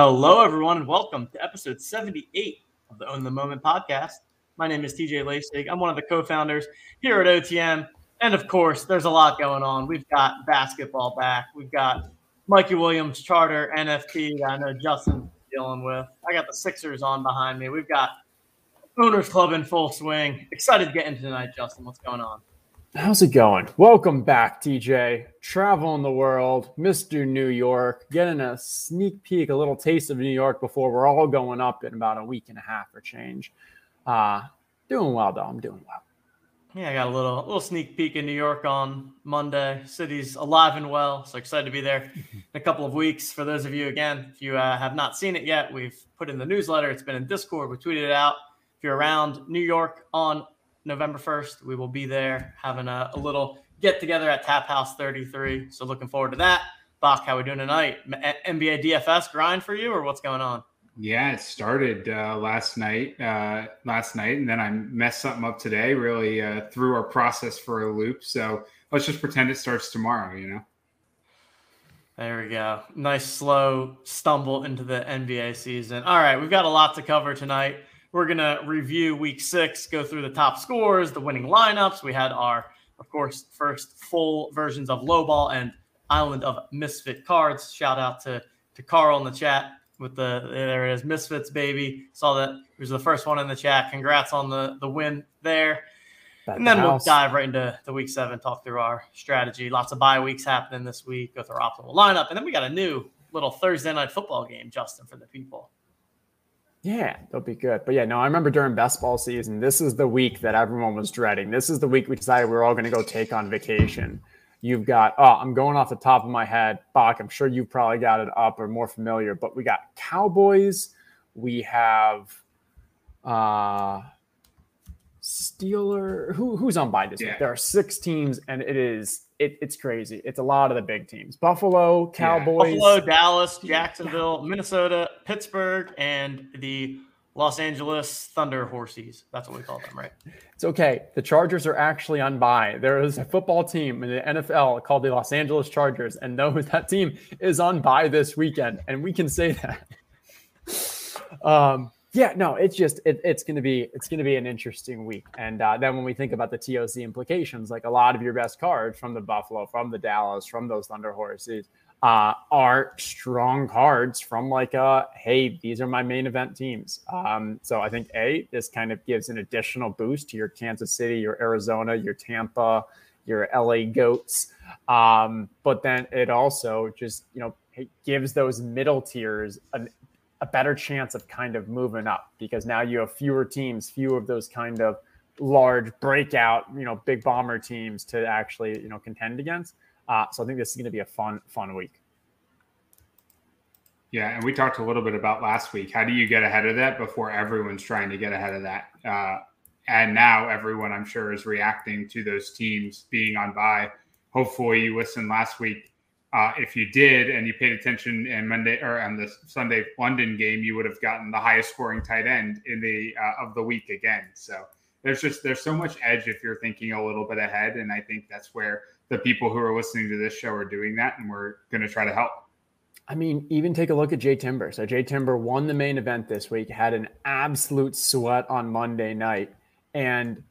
Hello, everyone, and welcome to episode 78 of the Own the Moment podcast. My name is TJ Lasig. I'm one of the co founders here at OTM. And of course, there's a lot going on. We've got basketball back, we've got Mikey Williams charter NFT that I know Justin's dealing with. I got the Sixers on behind me. We've got Owners Club in full swing. Excited to get into tonight, Justin. What's going on? How's it going? Welcome back, TJ. Traveling the world, Mr. New York, getting a sneak peek, a little taste of New York before we're all going up in about a week and a half or change. Uh, doing well, though. I'm doing well. Yeah, I got a little little sneak peek in New York on Monday. City's alive and well, so excited to be there in a couple of weeks. For those of you, again, if you uh, have not seen it yet, we've put in the newsletter. It's been in Discord. We tweeted it out. If you're around New York on November 1st. We will be there having a, a little get together at Tap House 33. So looking forward to that. Bach, how we doing tonight? NBA DFS grind for you, or what's going on? Yeah, it started uh, last night. Uh, last night, and then I messed something up today. Really uh, threw our process for a loop. So let's just pretend it starts tomorrow. You know. There we go. Nice slow stumble into the NBA season. All right, we've got a lot to cover tonight. We're going to review week six, go through the top scores, the winning lineups. We had our, of course, first full versions of Lowball and Island of Misfit cards. Shout out to, to Carl in the chat with the, there it is, Misfits, baby. Saw that he was the first one in the chat. Congrats on the, the win there. and then we'll dive right into the week seven, talk through our strategy. Lots of bye weeks happening this week, go through our optimal lineup. And then we got a new little Thursday night football game, Justin, for the people. Yeah, they'll be good. But yeah, no, I remember during best ball season, this is the week that everyone was dreading. This is the week we decided we were all going to go take on vacation. You've got, oh, I'm going off the top of my head. Bach, I'm sure you probably got it up or more familiar, but we got Cowboys. We have uh Steeler. Who, who's on by this yeah. week? There are six teams, and it is it, it's crazy. It's a lot of the big teams: Buffalo, Cowboys, yeah. Buffalo, Dallas, Jacksonville, Minnesota, Pittsburgh, and the Los Angeles Thunder Horses. That's what we call them, right? It's okay. The Chargers are actually on bye. There is a football team in the NFL called the Los Angeles Chargers, and those that team is on bye this weekend, and we can say that. um, yeah, no, it's just it, it's going to be it's going to be an interesting week. And uh, then when we think about the TOC implications, like a lot of your best cards from the Buffalo, from the Dallas, from those Thunder horses uh, are strong cards from like uh hey, these are my main event teams. Um, so I think a this kind of gives an additional boost to your Kansas City, your Arizona, your Tampa, your LA Goats. Um, but then it also just you know gives those middle tiers an a better chance of kind of moving up because now you have fewer teams, few of those kind of large breakout, you know, big bomber teams to actually, you know, contend against. Uh, so I think this is going to be a fun, fun week. Yeah, and we talked a little bit about last week. How do you get ahead of that before everyone's trying to get ahead of that? Uh, and now everyone, I'm sure, is reacting to those teams being on bye. Hopefully, you listened last week uh, if you did and you paid attention in Monday or on the Sunday London game, you would have gotten the highest scoring tight end in the uh, of the week again. So there's just there's so much edge if you're thinking a little bit ahead, and I think that's where the people who are listening to this show are doing that, and we're going to try to help. I mean, even take a look at Jay Timber. So Jay Timber won the main event this week, had an absolute sweat on Monday night, and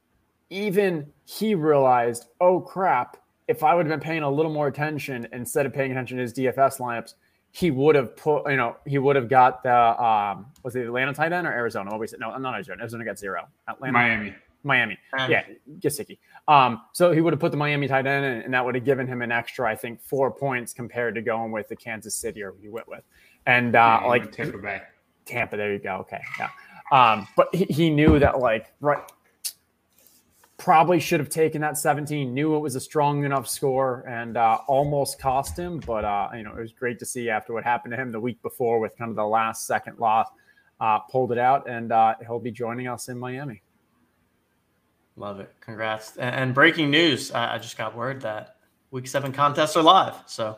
even he realized, oh crap, if I would have been paying a little more attention instead of paying attention to his DFS lineups, he would have put, you know, he would have got the um was it Atlanta tight end or Arizona? What we said? No, not Arizona. Arizona got zero. Atlanta. Miami. Miami. Um, yeah, Gesicki. Um, so he would have put the Miami tight end, and, and, that would have given him an extra, I think, four points compared to going with the Kansas City or he went with. And uh, yeah, like Tampa Bay. Tampa, there you go. Okay, yeah. Um, but he, he knew that like right probably should have taken that 17 knew it was a strong enough score and uh, almost cost him but uh, you know it was great to see after what happened to him the week before with kind of the last second loss uh, pulled it out and uh, he'll be joining us in miami. Love it. Congrats. And breaking news i just got word that week seven contests are live. So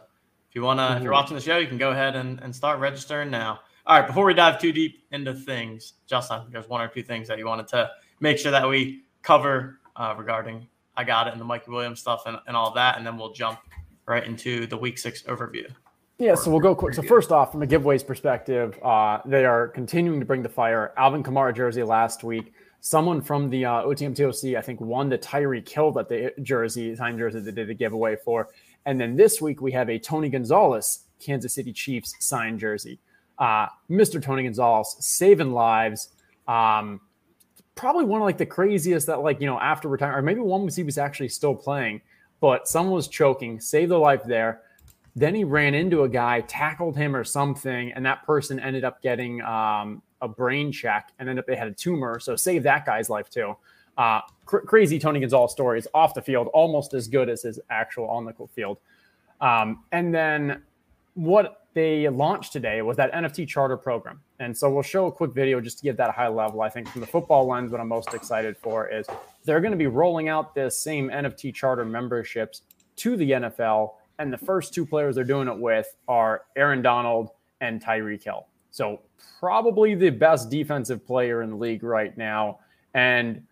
if you want to if you're watching the show you can go ahead and, and start registering now. All right before we dive too deep into things justin there's one or two things that you wanted to make sure that we cover uh, regarding I got it and the Mikey Williams stuff and, and all that, and then we'll jump right into the week six overview. Yeah, so we'll go quick. So first off, from a giveaways perspective, uh, they are continuing to bring the fire. Alvin Kamara jersey last week. Someone from the uh, OTM TOC, I think, won the Tyreek Hill that the jersey, signed jersey that they did a giveaway for. And then this week we have a Tony Gonzalez Kansas City Chiefs signed jersey. Uh, Mr. Tony Gonzalez saving lives. Um, probably one of like the craziest that like you know after retirement, or maybe one was he was actually still playing, but someone was choking, saved their life there. Then he ran into a guy, tackled him or something, and that person ended up getting um, a brain check and ended up they had a tumor, so saved that guy's life too. Uh, cr- crazy Tony Gonzalez stories off the field, almost as good as his actual on the field. Um, and then what they launched today was that NFT charter program. And so we'll show a quick video just to give that high level. I think from the football lens, what I'm most excited for is they're going to be rolling out this same NFT charter memberships to the NFL. And the first two players they're doing it with are Aaron Donald and Tyreek Hill. So probably the best defensive player in the league right now. And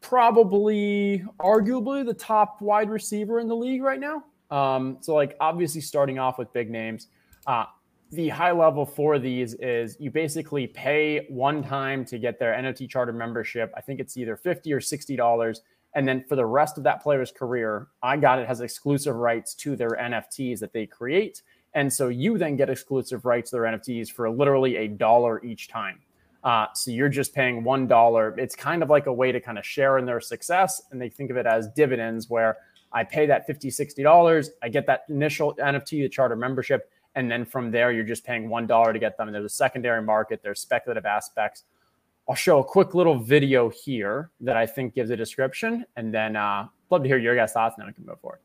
probably arguably the top wide receiver in the league right now. Um, so like obviously starting off with big names. Uh, the high level for these is you basically pay one time to get their NFT charter membership. I think it's either 50 or $60. And then for the rest of that player's career, I got it has exclusive rights to their NFTs that they create. And so you then get exclusive rights to their NFTs for literally a dollar each time. Uh, so you're just paying one dollar. It's kind of like a way to kind of share in their success. And they think of it as dividends where I pay that 50 $60. I get that initial NFT, the charter membership. And then from there, you're just paying $1 to get them. And there's a secondary market, there's speculative aspects. I'll show a quick little video here that I think gives a description. And then uh, love to hear your guys' thoughts, and then we can move forward.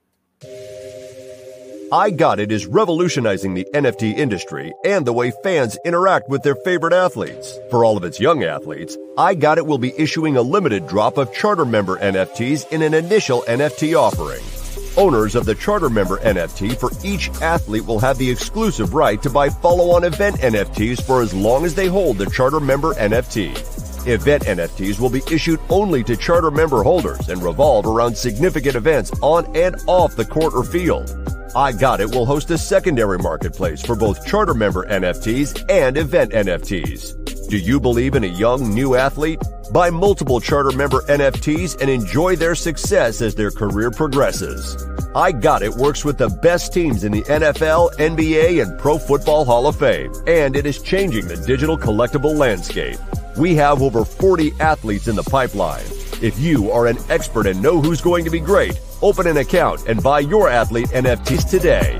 I Got It is revolutionizing the NFT industry and the way fans interact with their favorite athletes. For all of its young athletes, I Got It will be issuing a limited drop of charter member NFTs in an initial NFT offering. Owners of the charter member NFT for each athlete will have the exclusive right to buy follow on event NFTs for as long as they hold the charter member NFT. Event NFTs will be issued only to charter member holders and revolve around significant events on and off the court or field. I Got It will host a secondary marketplace for both charter member NFTs and event NFTs. Do you believe in a young, new athlete? Buy multiple charter member NFTs and enjoy their success as their career progresses. I Got It works with the best teams in the NFL, NBA, and Pro Football Hall of Fame, and it is changing the digital collectible landscape. We have over 40 athletes in the pipeline. If you are an expert and know who's going to be great, open an account and buy your athlete NFTs today.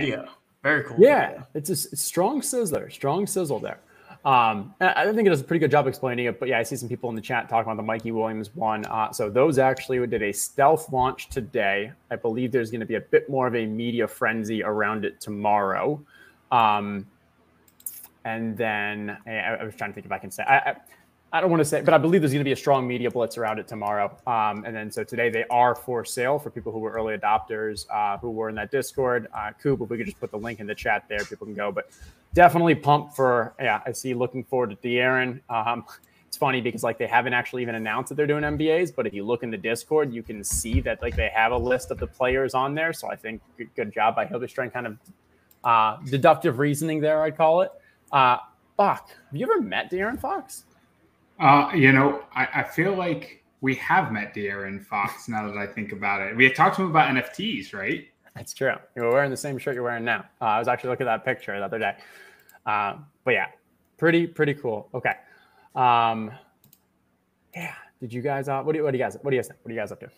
Video. Very cool. Yeah, video. it's a, strong sizzler, strong sizzle there. Um, I think it does a pretty good job explaining it, but yeah, I see some people in the chat talking about the Mikey Williams one. Uh, so those actually did a stealth launch today. I believe there's going to be a bit more of a media frenzy around it tomorrow. Um, and then I, I, was trying to think if I can say I, I, I don't want to say, but I believe there's going to be a strong media blitz around it tomorrow. Um, and then so today they are for sale for people who were early adopters, uh, who were in that Discord. Uh, Coop, if we could just put the link in the chat there, people can go. But definitely pumped for yeah. I see. Looking forward to De'Aaron. Um, it's funny because like they haven't actually even announced that they're doing NBAs, but if you look in the Discord, you can see that like they have a list of the players on there. So I think good, good job by Hildestrand, kind of uh, deductive reasoning there. I'd call it. Uh, Bach, have you ever met De'Aaron Fox? Uh, you know, I, I feel like we have met De'Aaron Fox now that I think about it. We had talked to him about NFTs, right? That's true. You were wearing the same shirt you're wearing now. Uh, I was actually looking at that picture the other day. Uh, but yeah, pretty pretty cool. Okay. Um, yeah. Did you guys? Uh, what do you, what do you guys? What do you guys think? What are you guys up to?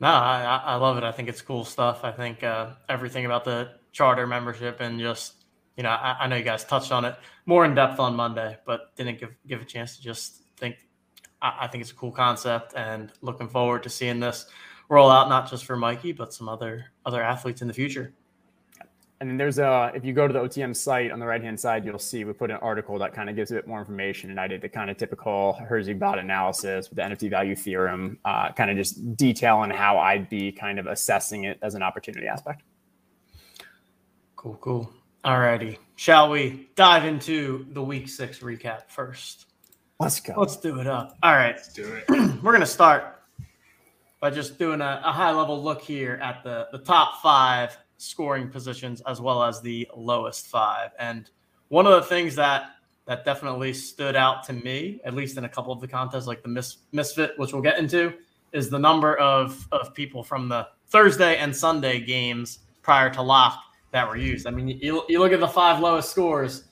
No, I, I love it. I think it's cool stuff. I think uh, everything about the charter membership and just you know, I, I, know you guys touched on it more in depth on Monday, but didn't give give a chance to just think. I, I think it's a cool concept, and looking forward to seeing this roll out not just for Mikey, but some other other athletes in the future. And then there's a, if you go to the OTM site on the right hand side, you'll see we put an article that kind of gives a bit more information. And I did the kind of typical Herzig bot analysis with the NFT value theorem, uh, kind of just detail detailing how I'd be kind of assessing it as an opportunity aspect. Cool, cool. Alrighty. Shall we dive into the week six recap first? Let's go. Let's do it up. All right. Let's do it. We're going to start by just doing a, a high level look here at the, the top five scoring positions as well as the lowest five. And one of the things that that definitely stood out to me, at least in a couple of the contests, like the mis- misfit, which we'll get into, is the number of of people from the Thursday and Sunday games prior to lock that were used. I mean, you, you look at the five lowest scores,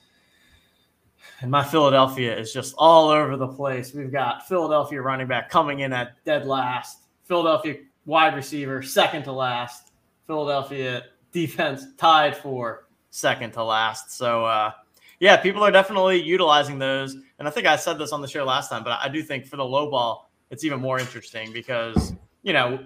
and my Philadelphia is just all over the place. We've got Philadelphia running back coming in at dead last, Philadelphia wide receiver second to last, Philadelphia defense tied for second to last. So, uh, yeah, people are definitely utilizing those. And I think I said this on the show last time, but I do think for the low ball, it's even more interesting because, you know,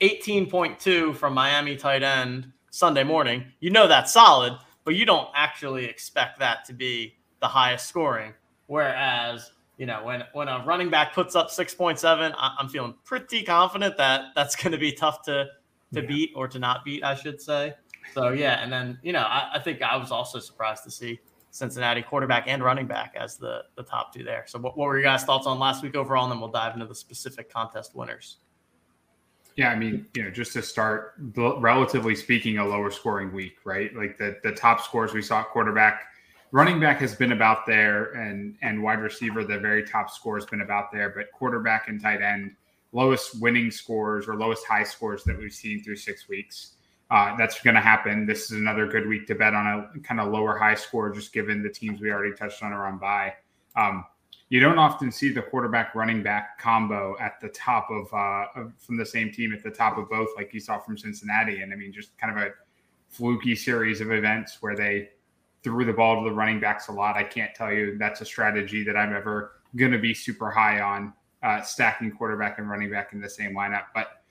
18.2 from Miami tight end Sunday morning, you know that's solid, but you don't actually expect that to be the highest scoring. Whereas, you know, when when a running back puts up 6.7, I'm feeling pretty confident that that's going to be tough to to yeah. beat or to not beat, I should say. So yeah, and then you know, I, I think I was also surprised to see Cincinnati quarterback and running back as the the top two there. So what, what were your guys' thoughts on last week overall? And then we'll dive into the specific contest winners. Yeah, I mean, you know, just to start, relatively speaking, a lower scoring week, right? Like the the top scores we saw quarterback, running back has been about there, and and wide receiver, the very top score has been about there, but quarterback and tight end, lowest winning scores or lowest high scores that we've seen through six weeks. Uh, that's going to happen. This is another good week to bet on a kind of lower high score, just given the teams we already touched on are on bye. Um, you don't often see the quarterback running back combo at the top of, uh, from the same team at the top of both, like you saw from Cincinnati. And I mean, just kind of a fluky series of events where they threw the ball to the running backs a lot. I can't tell you that's a strategy that I'm ever going to be super high on uh, stacking quarterback and running back in the same lineup. But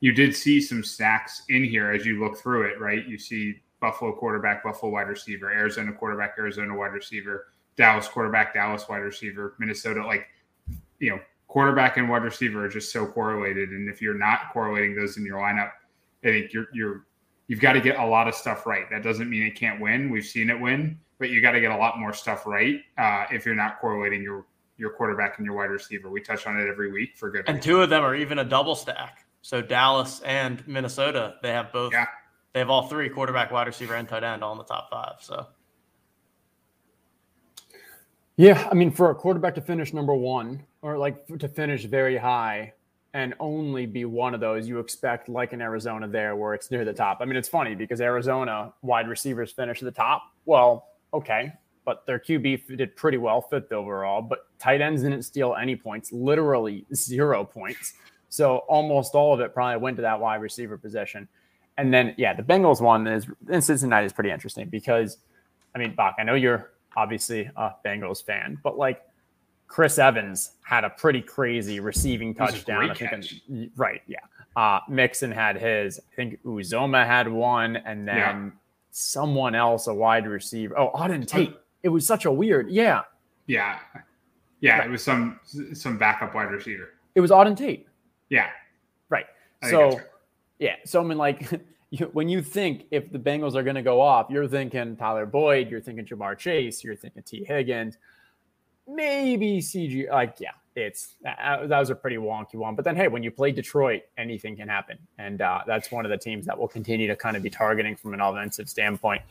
you did see some stacks in here as you look through it, right? You see Buffalo quarterback, Buffalo wide receiver, Arizona quarterback, Arizona wide receiver Dallas quarterback, Dallas wide receiver, Minnesota, like, you know, quarterback and wide receiver are just so correlated. And if you're not correlating those in your lineup, I think you're, you're, you've got to get a lot of stuff right. That doesn't mean it can't win. We've seen it win, but you got to get a lot more stuff right uh, if you're not correlating your, your quarterback and your wide receiver. We touch on it every week for good. And reason. two of them are even a double stack. So Dallas and Minnesota, they have both. Yeah. They have all three quarterback, wide receiver, and tight end all in the top five. So yeah, I mean, for a quarterback to finish number one or like to finish very high and only be one of those, you expect like in Arizona there where it's near the top. I mean, it's funny because Arizona wide receivers finish at the top. Well, okay, but their QB did pretty well, fifth overall. But tight ends didn't steal any points, literally zero points. So almost all of it probably went to that wide receiver position. And then, yeah, the Bengals one is in Cincinnati is pretty interesting because, I mean, Bach, I know you're obviously a Bengals fan, but like Chris Evans had a pretty crazy receiving touchdown. I right? Yeah. Uh, Mixon had his. I think Uzomah had one, and then yeah. someone else, a wide receiver. Oh, Auden Tate. It was such a weird. Yeah. Yeah. Yeah. Right. It was some some backup wide receiver. It was Auden Tate. Yeah. Right. So, yeah. So I mean, like. you, when you think if the Bengals are going to go off, you're thinking Tyler Boyd, you're thinking Ja'Marr Chase, you're thinking Tee Higgins, maybe CG. Like, yeah, it's that, that was a pretty wonky one. But then, hey, when you play Detroit, anything can happen, and uh, that's one of the teams that will continue to kind of be targeting from an offensive standpoint.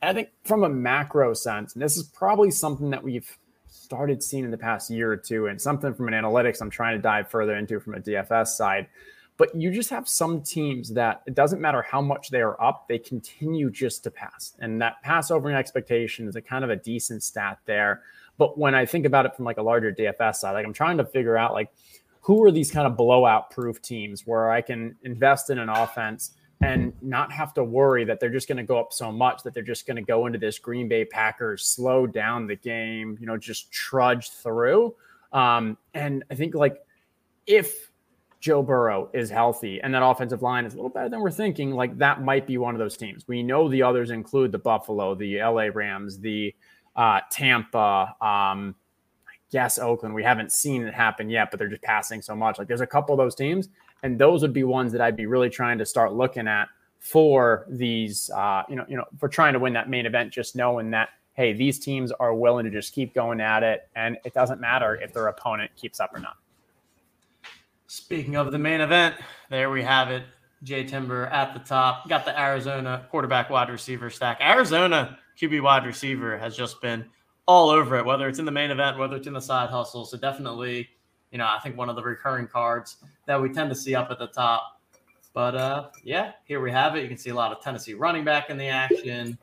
And I think from a macro sense, and this is probably something that we've started seeing in the past year or two, and something from an analytics I'm trying to dive further into from a DFS side but you just have some teams that it doesn't matter how much they are up, they continue just to pass. And that pass over expectation is a kind of a decent stat there. But when I think about it from like a larger DFS side, like I'm trying to figure out like who are these kind of blowout proof teams where I can invest in an offense and not have to worry that they're just going to go up so much that they're just going to go into this Green Bay Packers, slow down the game, you know, just trudge through. Um, and I think like if Joe Burrow is healthy and that offensive line is a little better than we're thinking, like that might be one of those teams. We know the others include the Buffalo, the LA Rams, the uh, Tampa, um, I guess Oakland. We haven't seen it happen yet, but they're just passing so much. Like there's a couple of those teams, and those would be ones that I'd be really trying to start looking at for these, uh, you know, you know, for trying to win that main event, just knowing that hey, these teams are willing to just keep going at it, and it doesn't matter if their opponent keeps up or not. Speaking of the main event, there we have it. Jay Timber at the top. Got the Arizona quarterback wide receiver stack. Arizona QB wide receiver has just been all over it, whether it's in the main event, whether it's in the side hustle. So definitely, you know, I think one of the recurring cards that we tend to see up at the top. But uh, yeah, here we have it. You can see a lot of Tennessee running back in the action.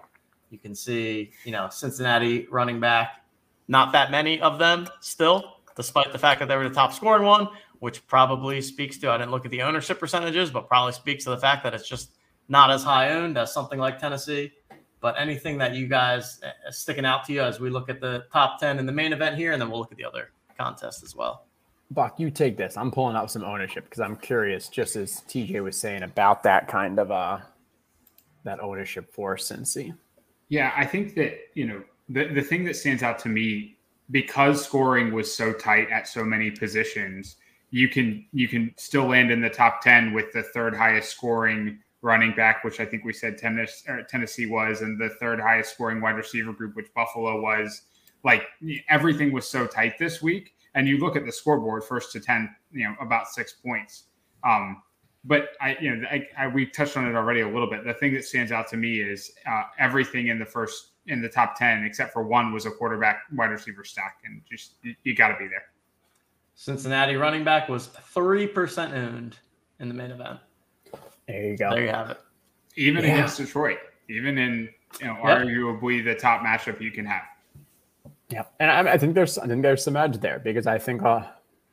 You can see, you know, Cincinnati running back. Not that many of them still, despite the fact that they were the top scoring one, which probably speaks to I didn't look at the ownership percentages, but probably speaks to the fact that it's just not as high owned as something like Tennessee. But anything that you guys uh, sticking out to you as we look at the top 10 in the main event here, and then we'll look at the other contest as well. Bach, you take this. I'm pulling up some ownership because I'm curious, just as TJ was saying about that kind of uh that ownership for Cincy. Yeah, I think that you know the the thing that stands out to me because scoring was so tight at so many positions, you can you can still land in the top ten with the third highest scoring running back, which I think we said Tennessee, Tennessee was, and the third highest scoring wide receiver group, which Buffalo was. Like everything was so tight this week, and you look at the scoreboard, first to ten, you know, about six points. Um, but I, you know, I, I, we touched on it already a little bit. The thing that stands out to me is uh, everything in the first in the top ten, except for one, was a quarterback wide receiver stack, and just you, you got to be there. Cincinnati running back was three percent owned in the main event. There you go. There you have it. Even yeah. against Detroit, even in you know yep. arguably the top matchup you can have. Yeah, and I, I, think there's I think there's some edge there because I think uh,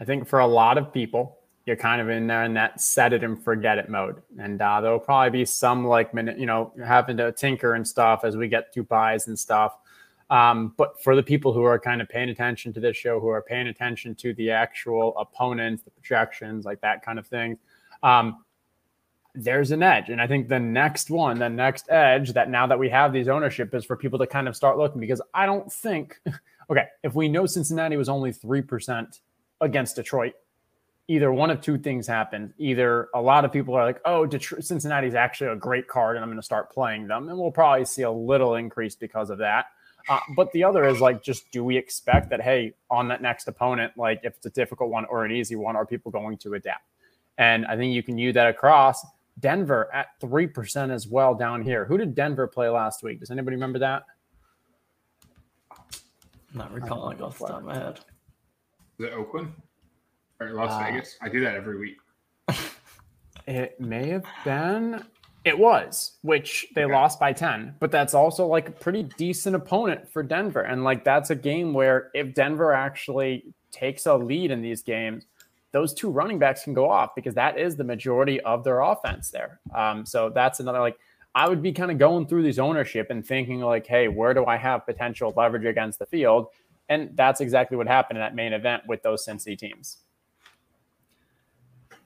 I think for a lot of people you're kind of in there in that set it and forget it mode, and uh, there'll probably be some like minute you know having to tinker and stuff as we get through byes and stuff. Um, but for the people who are kind of paying attention to this show, who are paying attention to the actual opponents, the projections, like that kind of thing, um, there's an edge. And I think the next one, the next edge that now that we have these ownership is for people to kind of start looking because I don't think, okay, if we know Cincinnati was only 3% against Detroit, either one of two things happened. Either a lot of people are like, oh, Detroit, Cincinnati is actually a great card and I'm going to start playing them. And we'll probably see a little increase because of that. Uh, but the other is like, just do we expect that, hey, on that next opponent, like if it's a difficult one or an easy one, are people going to adapt? And I think you can use that across Denver at 3% as well down here. Who did Denver play last week? Does anybody remember that? I'm not recalling off the top of my head. Is it Oakland or Las uh, Vegas? I do that every week. it may have been. It was, which they okay. lost by 10, but that's also like a pretty decent opponent for Denver. And like that's a game where if Denver actually takes a lead in these games, those two running backs can go off because that is the majority of their offense there. Um, so that's another like I would be kind of going through these ownership and thinking like, hey, where do I have potential leverage against the field? And that's exactly what happened in that main event with those Cincy teams.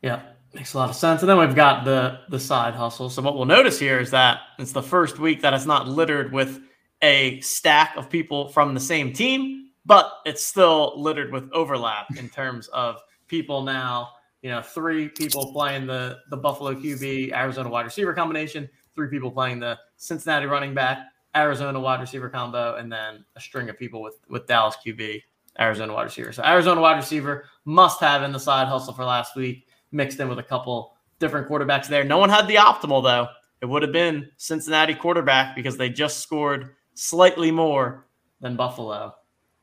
Yeah, makes a lot of sense. And then we've got the the side hustle. So what we'll notice here is that it's the first week that it's not littered with a stack of people from the same team, but it's still littered with overlap in terms of people now. You know, three people playing the the Buffalo QB Arizona wide receiver combination, three people playing the Cincinnati running back Arizona wide receiver combo, and then a string of people with with Dallas QB Arizona wide receiver. So Arizona wide receiver must have in the side hustle for last week, mixed in with a couple different quarterbacks there. No one had the optimal though. It would have been Cincinnati quarterback because they just scored slightly more than Buffalo.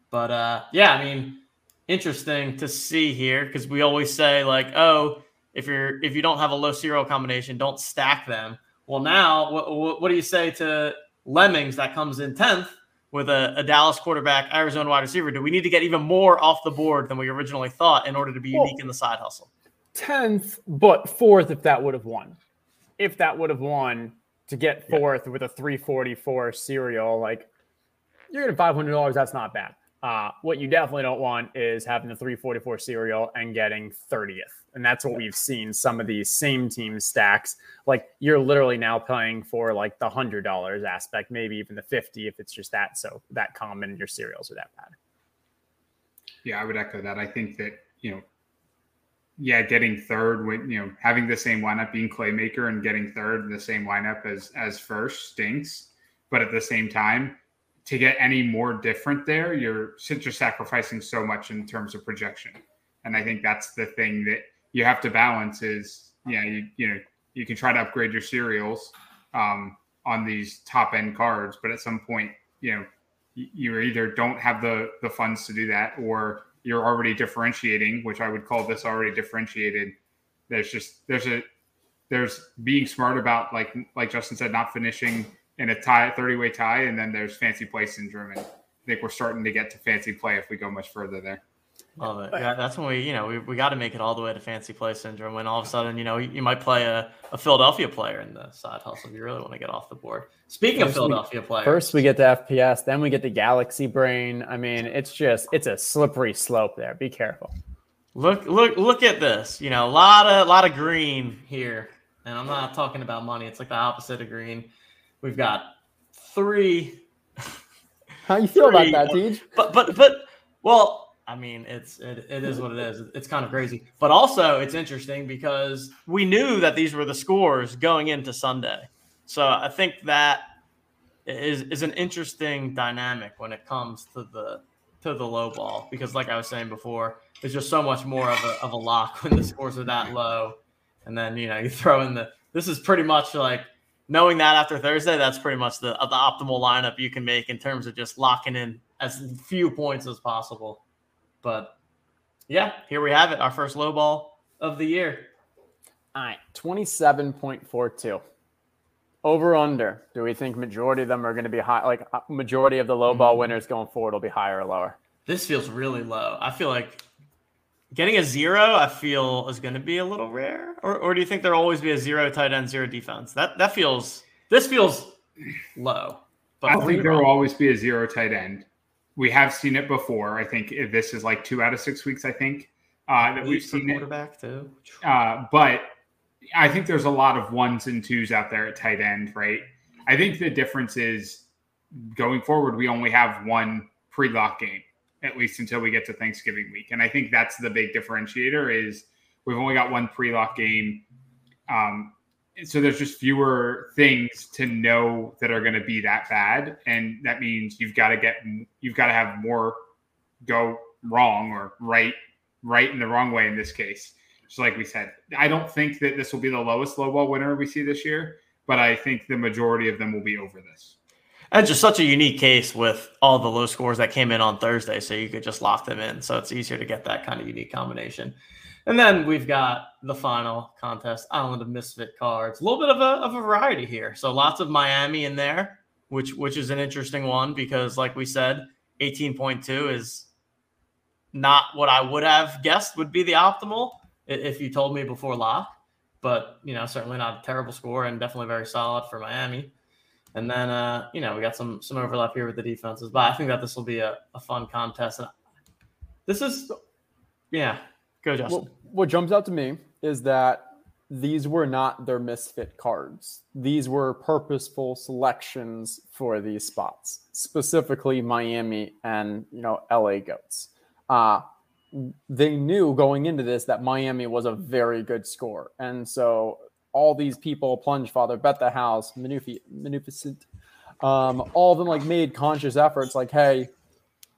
But uh, yeah, I mean, interesting to see here because we always say like, oh, if you're if you don't have a low serial combination, don't stack them. Well, now what, what do you say to Lemmings that comes in tenth with a, a, Dallas quarterback, Arizona wide receiver? Do we need to get even more off the board than we originally thought in order to be well, unique in the side hustle? Tenth, but fourth if that would have won. If that would have won to get fourth yeah. with a 344 serial, like you're getting $500. That's not bad. Uh, what you definitely don't want is having the 344 serial and getting 30th. And that's what we've seen some of these same team stacks. Like you're literally now paying for like the hundred dollars aspect, maybe even the 50 if it's just that so that common your serials are that bad. Yeah, I would echo that. I think that, you know, yeah, getting third with you know having the same lineup, being Claymaker and getting third in the same lineup as as first stinks. But at the same time, to get any more different there, you're since you're sacrificing so much in terms of projection. And I think that's the thing that you have to balance is yeah, you you know you can try to upgrade your serials um, on these top end cards, but at some point, you know, you either don't have the the funds to do that or you're already differentiating, which I would call this already differentiated. There's just there's a there's being smart about like like Justin said, not finishing in a tie, 30 way tie, and then there's fancy play syndrome. And I think we're starting to get to fancy play if we go much further there. Love it. Yeah, that's when we, you know, we, we got to make it all the way to fancy play syndrome. When all of a sudden, you know, you, might play a, a Philadelphia player in the side hustle if you really want to get off the board. Speaking first of Philadelphia we, players, first we get the FPS, then we get the Galaxy Brain. I mean, it's just it's a slippery slope there. Be careful. Look, look, look at this. You know, a lot of a lot of green here, and I'm not talking about money. It's like the opposite of green. We've got three. How you feel three, about that, Deej? But but but well I mean, it's it, it is what it is. It's kind of crazy, but also it's interesting because we knew that these were the scores going into Sunday. So I think that is is an interesting dynamic when it comes to the to the low ball because, like I was saying before, it's just so much more of a of a lock when the scores are that low, and then you know you throw in the. This is pretty much like knowing that after Thursday. That's pretty much the the optimal lineup you can make in terms of just locking in as few points as possible. But yeah, here we have it. Our first low ball of the year. All right, 27.42. Over under. Do we think majority of them are going to be high? Like uh, majority of the low ball mm-hmm. winners going forward will be higher or lower? This feels really low. I feel like getting a zero, I feel is going to be a little rare. Or, or do you think there'll always be a zero tight end, zero defense? That that feels this feels low. But I think there will always be a zero tight end we have seen it before. I think this is like two out of six weeks. I think uh, that we've seen quarterback it. too. Uh, but I think there's a lot of ones and twos out there at tight end, right? I think the difference is going forward, we only have one pre-lock game at least until we get to Thanksgiving week, and I think that's the big differentiator is we've only got one pre-lock game. Um, so there's just fewer things to know that are going to be that bad. And that means you've got to get you've got to have more go wrong or right right in the wrong way in this case. Just like we said i don't think that this will be the lowest low ball winner we see this year but i think the majority of them will be over this. And just such a unique case with all the low scores that came in on thursday so you could just lock them in. So it's easier to get that kind of unique combination and then we've got the final contest, Island of Misfit cards. A little bit of a, of a variety here. So lots of Miami in there, which which is an interesting one because, like we said, 18.2 is not what I would have guessed would be the optimal if you told me before lock. But you know, certainly not a terrible score and definitely very solid for Miami. And then uh, you know, we got some some overlap here with the defenses, but I think that this will be a, a fun contest. And this is yeah, go Justin. Well, what jumps out to me is that these were not their misfit cards. These were purposeful selections for these spots, specifically Miami and you know LA Goats. Uh, they knew going into this that Miami was a very good score, and so all these people, Plunge Father, Bet the House, Magnificent, um, all of them like made conscious efforts, like, hey,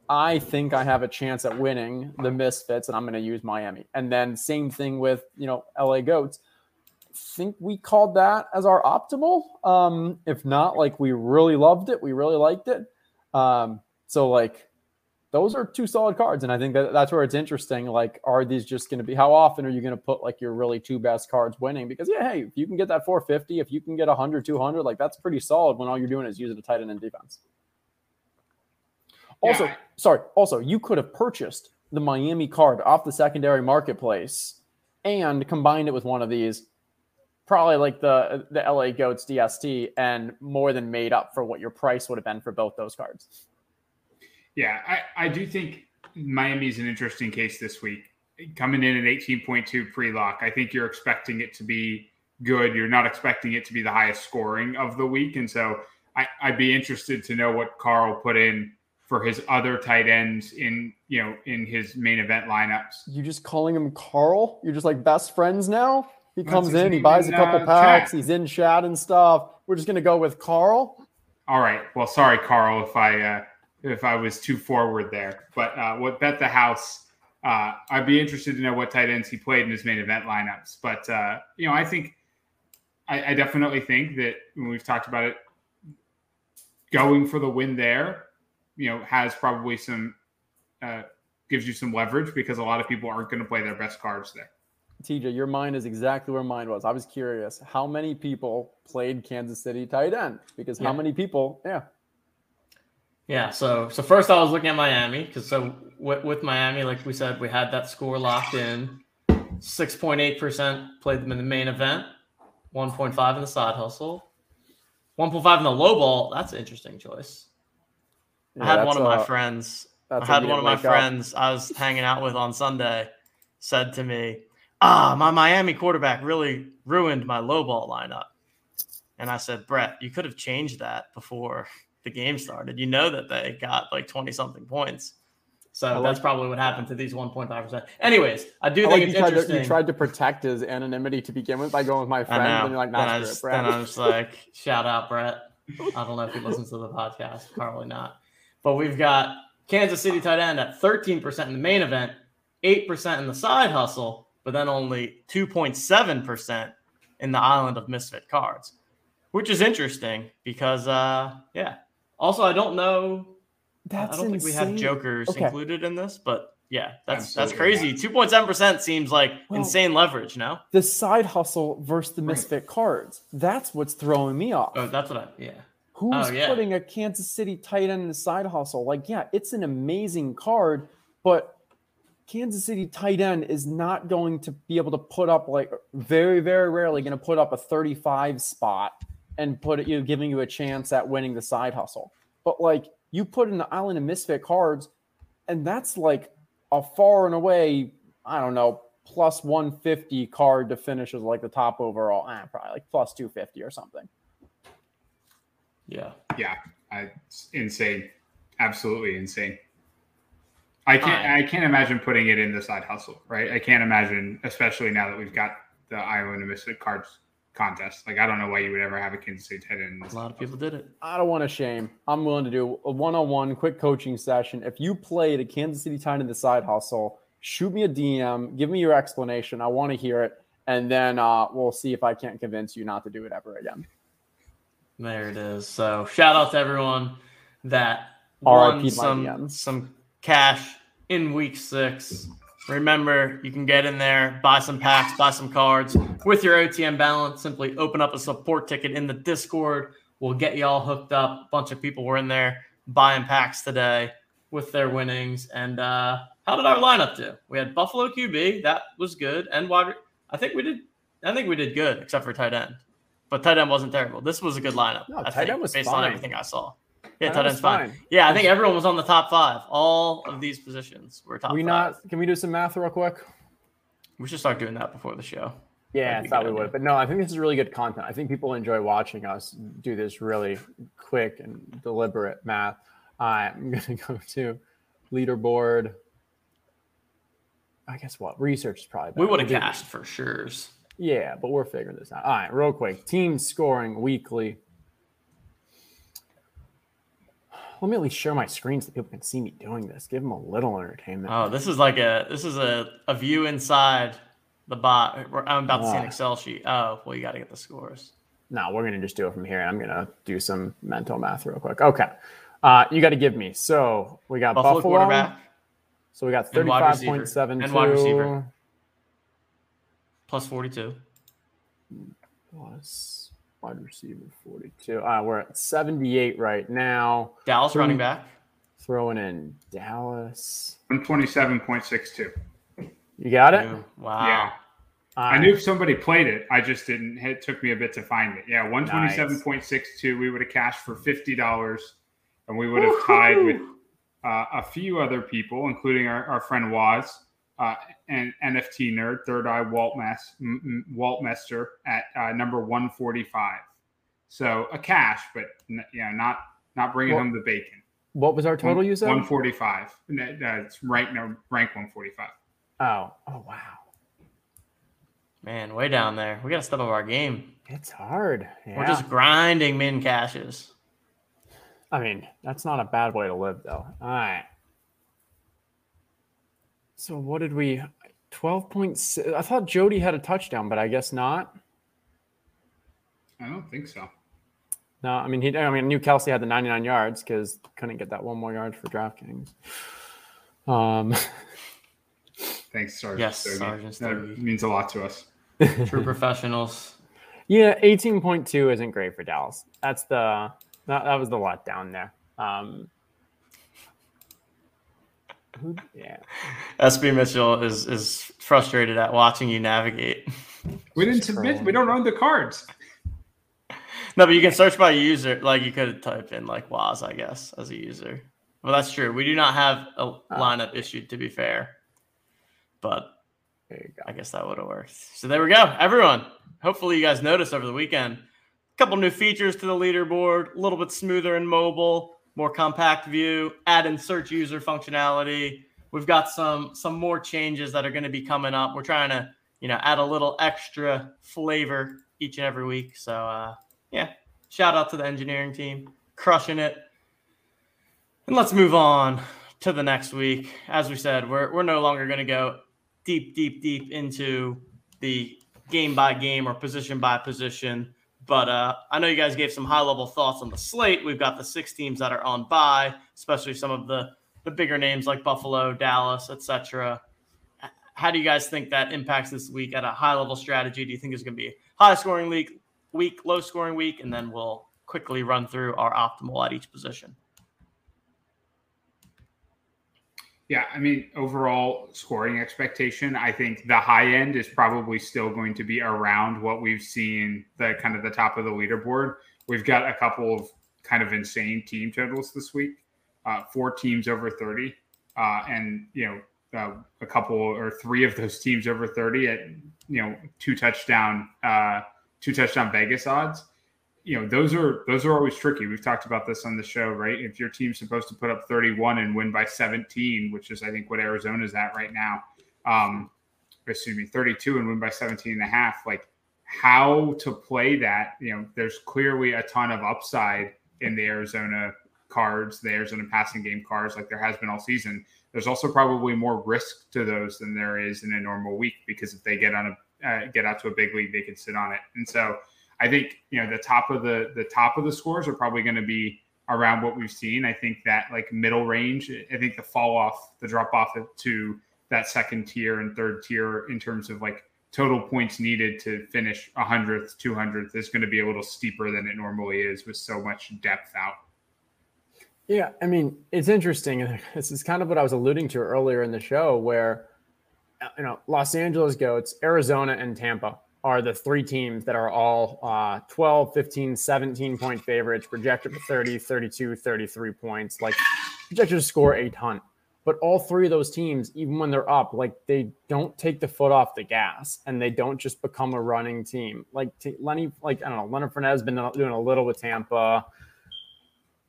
I think I have a chance at winning the Misfits, and I'm going to use Miami. And then same thing with you know LA Goats. Think we called that as our optimal. Um, if not, like we really loved it, we really liked it. Um, so like those are two solid cards, and I think that that's where it's interesting. Like, are these just going to be? How often are you going to put like your really two best cards winning? Because yeah, hey, if you can get that 450, if you can get 100, 200, like that's pretty solid when all you're doing is using a tight end in defense. Also, yeah. sorry. Also, you could have purchased the Miami card off the secondary marketplace and combined it with one of these, probably like the the LA Goats DST, and more than made up for what your price would have been for both those cards. Yeah, I, I do think Miami is an interesting case this week. Coming in at 18.2 pre lock, I think you're expecting it to be good. You're not expecting it to be the highest scoring of the week. And so I, I'd be interested to know what Carl put in for his other tight ends in you know in his main event lineups. You just calling him Carl? You're just like best friends now. He comes in, he buys a couple uh, packs, chat. he's in chat and stuff. We're just gonna go with Carl. All right. Well, sorry, Carl, if I uh, if I was too forward there. But uh, what bet the house? Uh, I'd be interested to know what tight ends he played in his main event lineups. But uh, you know, I think I, I definitely think that when we've talked about it, going for the win there, you know, has probably some uh, gives you some leverage because a lot of people aren't going to play their best cards there. TJ, your mind is exactly where mine was. I was curious how many people played Kansas City tight end because how many people? Yeah, Yeah. So so first I was looking at Miami because so with, with Miami, like we said, we had that score locked in. Six point eight percent played them in the main event. One point five in the side hustle. One point five in the low ball. That's an interesting choice. I had one of my uh, friends. I had one of my up. friends I was hanging out with on Sunday said to me, "Ah, my Miami quarterback really ruined my low ball lineup." And I said, "Brett, you could have changed that before the game started. You know that they got like 20 something points." So like- that's probably what happened to these 1.5%. Anyways, I do I think like it's you tried, to, interesting. you tried to protect his anonymity to begin with by going with my friend, and you're like, then, I just, it, Brad. then I was like, shout out Brett. I don't know if he listens to the podcast. Probably not. But we've got Kansas City tight end at 13% in the main event, 8% in the side hustle, but then only 2.7% in the island of misfit cards, which is interesting because, uh, yeah. Also, I don't know. That's I don't think we have jokers Okay. included in this, but yeah, that's that's crazy. Two point seven percent seems like Well- insane leverage. No, The side hustle versus the Right. misfit cards. That's what's throwing me off. oh, that's what I yeah. Who's Oh, yeah. putting a Kansas City tight end in the side hustle? Like, yeah, it's an amazing card, but Kansas City tight end is not going to be able to put up like very, very rarely going to put up a 35 spot and put it, you know, giving you a chance at winning the side hustle. But like you put in the island of misfit cards, and that's like a far and away, I don't know, plus 150 card to finish as like the top overall. Eh, probably like plus 250 or something. Yeah. Yeah, I, it's insane, absolutely insane. I can't. Alright. I can't imagine putting it in the side hustle, right? I can't imagine, especially now that we've got the Island of Misfit Cards contest. Like, I don't know why you would ever have a Kansas City tight end. In A lot of people did it. I don't want to shame. I'm willing to do a one-on-one quick coaching session. If you played a Kansas City tight in the side hustle, shoot me a DM, give me your explanation. I want to hear it, and then uh, we'll see if I can't convince you not to do it ever again. There it is. So shout out to everyone that won some DMs. some cash in week six. Remember, you can get in there, buy some packs, buy some cards with your OTM balance. Simply open up a support ticket in the Discord. We'll get you all hooked up. A bunch of people were in there buying packs today with their winnings. And uh, how did our lineup do? We had Buffalo QB, that was good, and wide. I think we did. I think we did good, except for tight end. But tight end wasn't terrible. This was a good lineup. No, I tight think, end was based on everything I saw. Yeah, Tight tight end's fine. fine. Yeah, I think everyone was on the top five. All of these positions were top we five. not? Can we do some math real quick? We should start doing that before the show. Yeah, I thought we would. But no, I think this is really good content. I think people enjoy watching us do this really quick and deliberate math. I'm going to go to leaderboard. I guess what? Research is probably We would have cashed for sure. Yeah, but we're figuring this out. All right, real quick. Team scoring weekly. Let me at least share my screen so people can see me doing this. Give them a little entertainment. Oh, this is like a this is a, a view inside the bot. I'm about to see an. Excel sheet. Oh, well, you got to get the scores. No, we're gonna just do it from here. I'm gonna do some mental math real quick. Okay, uh, you got to give me. So we got Buffalo, Buffalo. quarterback So we got thirty-five point seven And wide receiver. Plus 42. plus wide receiver forty-two. Uh, we're at seventy-eight right now. Dallas Three. running back. Throwing in Dallas. One twenty-seven point six two. You got it. Ooh, wow. Yeah. I knew somebody played it. I just didn't. It took me a bit to find it. Yeah, one twenty-seven point six two. We would have cashed for fifty dollars, and we would have tied with uh, a few other people, including our, our friend Waz uh, and NFT nerd, Third Eye Walt Mess, M- M- Walt Mester at uh, number one forty-five. So a cash, but n- yeah, not not bringing Well- home the bacon. What was our total you said? 145. That's rank no rank 145. Oh, oh wow. Man, way down there. We got to step up our game. It's hard. Yeah. We're just grinding min cashes. I mean, that's not a bad way to live, though. All right. So what did we? Twelve point six. I thought Jody had a touchdown, but I guess not. I don't think so. No, I mean he. I mean, I knew Kelce had the ninety-nine yards because couldn't get that one more yard for DraftKings. Um. Thanks, Sergeant. Yes, Stogie. Sergeant That means a lot to us. True professionals. Yeah, eighteen point two isn't great for Dallas. That's the that, that was the lot down there. Um. Who- Yeah. SB Mitchell is is frustrated at watching you navigate. We didn't submit. We don't own the cards. No, but you can search by user. Like you could type in like Waz, I guess, as a user. Well, that's true. We do not have a ah. lineup issued, to be fair. But There you go. I guess that would have worked. So there we go. Everyone, hopefully you guys noticed over the weekend. A couple new features to the leaderboard, a little bit smoother and mobile, more compact view, add in search user functionality. We've got some some more changes that are going to be coming up. We're trying to, you know, add a little extra flavor each and every week. So uh yeah, shout out to the engineering team, crushing it. And let's move on to the next week. As we said, we're we're no longer going to go deep, deep, deep into the game by game or position by position. But uh, I know you guys gave some high level thoughts on the slate. We've got the six teams that are on by, especially some of the the bigger names like Buffalo, Dallas, etc. How do you guys think that impacts this week at a high level strategy? Do you think it's going to be high scoring week, week, low scoring week, and then we'll quickly run through our optimal at each position? Yeah, I mean, overall scoring expectation, I think the high end is probably still going to be around what we've seen the kind of the top of the leaderboard. We've got a couple of kind of insane team totals this week, uh, four teams over 30, uh, and, you know, uh, a couple or three of those teams over 30 at, you know, two touchdown, uh, two touchdown Vegas odds you know those are those are always tricky. We've talked about this on the show right? If your team's supposed to put up 31 and win by 17 which is i think what arizona's at right now um excuse me 32 and win by 17 and a half like how to play that you know there's clearly a ton of upside in the arizona cards the arizona passing game cards like there has been all season. There's also probably more risk to those than there is in a normal week because if they get on a uh, get out to a big league they can sit on it. And so I think you know the top of the the top of the scores are probably going to be around what we've seen. I think that like middle range, I think the fall off, the drop off to that second tier and third tier in terms of like total points needed to finish 100th, 200th is going to be a little steeper than it normally is with so much depth out. Yeah, I mean, it's interesting. This is kind of what I was alluding to earlier in the show, where you know Los Angeles goats, Arizona, and Tampa are the three teams that are all uh, 12, 15, 17 point favorites, projected for 30, 32, 33 points, like projected to score a ton. But all three of those teams, even when they're up, like they don't take the foot off the gas and they don't just become a running team. Like t- Lenny, like I don't know, Leonard Fournette has been doing a little with Tampa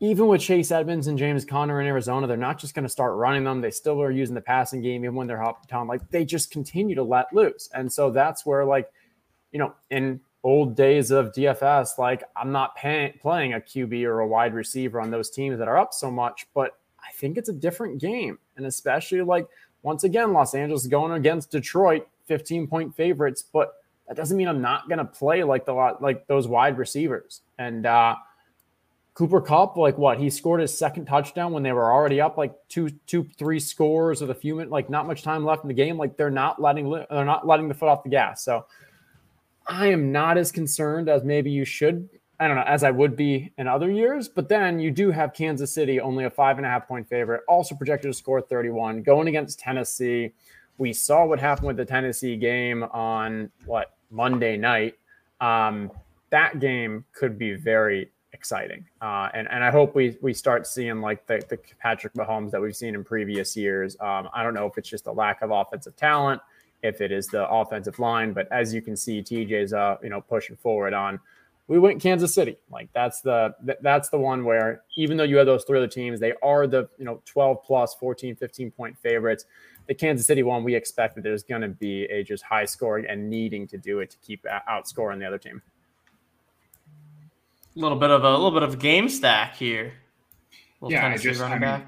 even with Chase Edmonds and James Conner in Arizona, they're not just going to start running them. They still are using the passing game even when they're up down. Like they just continue to let loose. And so that's where, like, you know, in old days of DFS, like I'm not pay- playing a QB or a wide receiver on those teams that are up so much, but I think it's a different game. And especially like once again, Los Angeles going against Detroit, 15 point favorites, but that doesn't mean I'm not going to play like the lot like those wide receivers. And uh Cooper Kupp, like what he scored his second touchdown when they were already up like two, two, three scores with a few minutes, like not much time left in the game. Like they're not letting they're not letting the foot off the gas. So I am not as concerned as maybe you should. I don't know, as I would be in other years. But then you do have Kansas City, only a five and a half point favorite, also projected to score 31, going against Tennessee. We saw what happened with the Tennessee game on what Monday night. Um, that game could be very exciting. Uh, and, and I hope we we start seeing like the, the Patrick Mahomes that we've seen in previous years. Um, I don't know if it's just a lack of offensive talent, if it is the offensive line, but as you can see, TJ's uh, you know pushing forward on we went Kansas City. Like that's the that's the one where even though you have those three other teams, they are the you know 12 plus 14, 15 point favorites. The Kansas City one, we expect that there's going to be a just high scoring and needing to do it to keep outscoring the other team. A little bit of a, a little bit of game stack here. yeah, Tennessee I just I mean,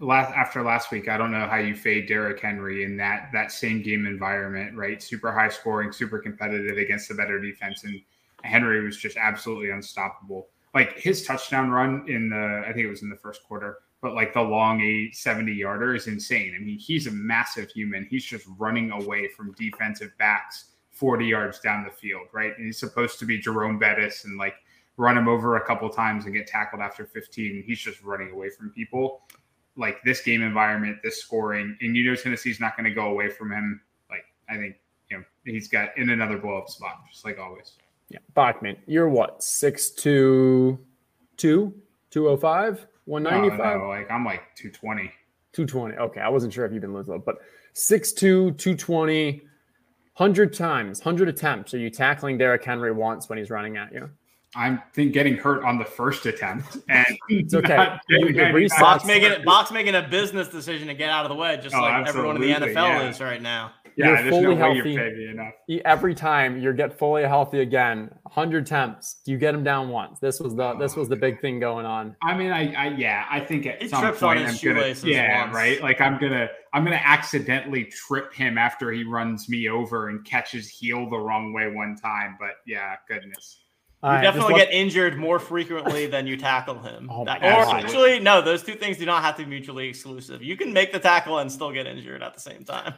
last after last week, I don't know how you fade Derrick Henry in that that same game environment, right? Super high scoring, super competitive against the better defense, and Henry was just absolutely unstoppable. Like his touchdown run in the, I think it was in the first quarter, but like the long eight 70 yarder is insane. I mean, he's a massive human. He's just running away from defensive backs 40 yards down the field, right? And he's supposed to be Jerome Bettis and like run him over a couple times and get tackled after 15. He's just running away from people. Like this game environment, this scoring, and you know Tennessee's not going to go away from him. Like I think you know he's got in another blow up spot, just like always. Yeah, Bachman, you're what six two, two, two oh five, one ninety five. Like I'm like two twenty. Two twenty. Okay, I wasn't sure if you've been losing, but six two, two twenty. 100 times, 100 attempts are you tackling Derrick Henry once when he's running at you? I'm think getting hurt on the first attempt, and it's okay. Box making it, Box making a business decision to get out of the way, just oh, like everyone in the NFL yeah. is right now. Yeah, you're fully no healthy. Every time you get fully healthy again, 100 attempts, you get him down once? This was the oh, this was the big thing going on. I mean, I, I yeah, I think at he some point I'm gonna yeah, once. right. Like I'm gonna I'm gonna accidentally trip him after he runs me over and catches heel the wrong way one time. But yeah, goodness. You right, definitely get injured more frequently than you tackle him. Oh, or actually, no, those two things do not have to be mutually exclusive. You can make the tackle and still get injured at the same time.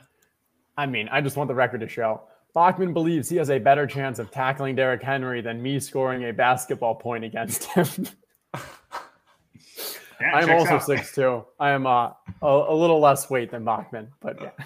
I mean, I just want the record to show. Bachman believes he has a better chance of tackling Derrick Henry than me scoring a basketball point against him. yeah, I'm also six two. I am uh, a, a little less weight than Bachman, but yeah.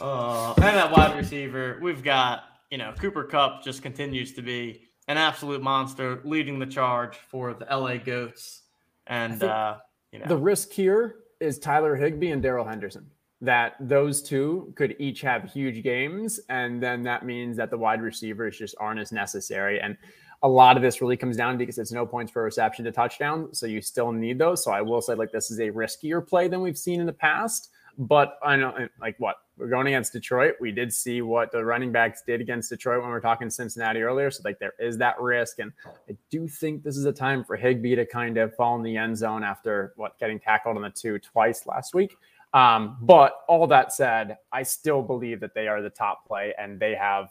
Uh, and that wide receiver, we've got you know Cooper Kupp just continues to be an absolute monster, leading the charge for the LA Goats. And uh, you know the risk here is Tyler Higbee and Darrell Henderson that those two could each have huge games. And then that means that the wide receivers just aren't as necessary. And a lot of this really comes down because it's no points per reception to touchdown. So you still need those. So I will say, like, this is a riskier play than we've seen in the past. But I know, like, what we're going against Detroit. We did see what the running backs did against Detroit when we are talking Cincinnati earlier. So, like, there is that risk. And I do think this is a time for Higbee to kind of fall in the end zone after what getting tackled on the two twice last week. Um, but all that said, I still believe that they are the top play and they have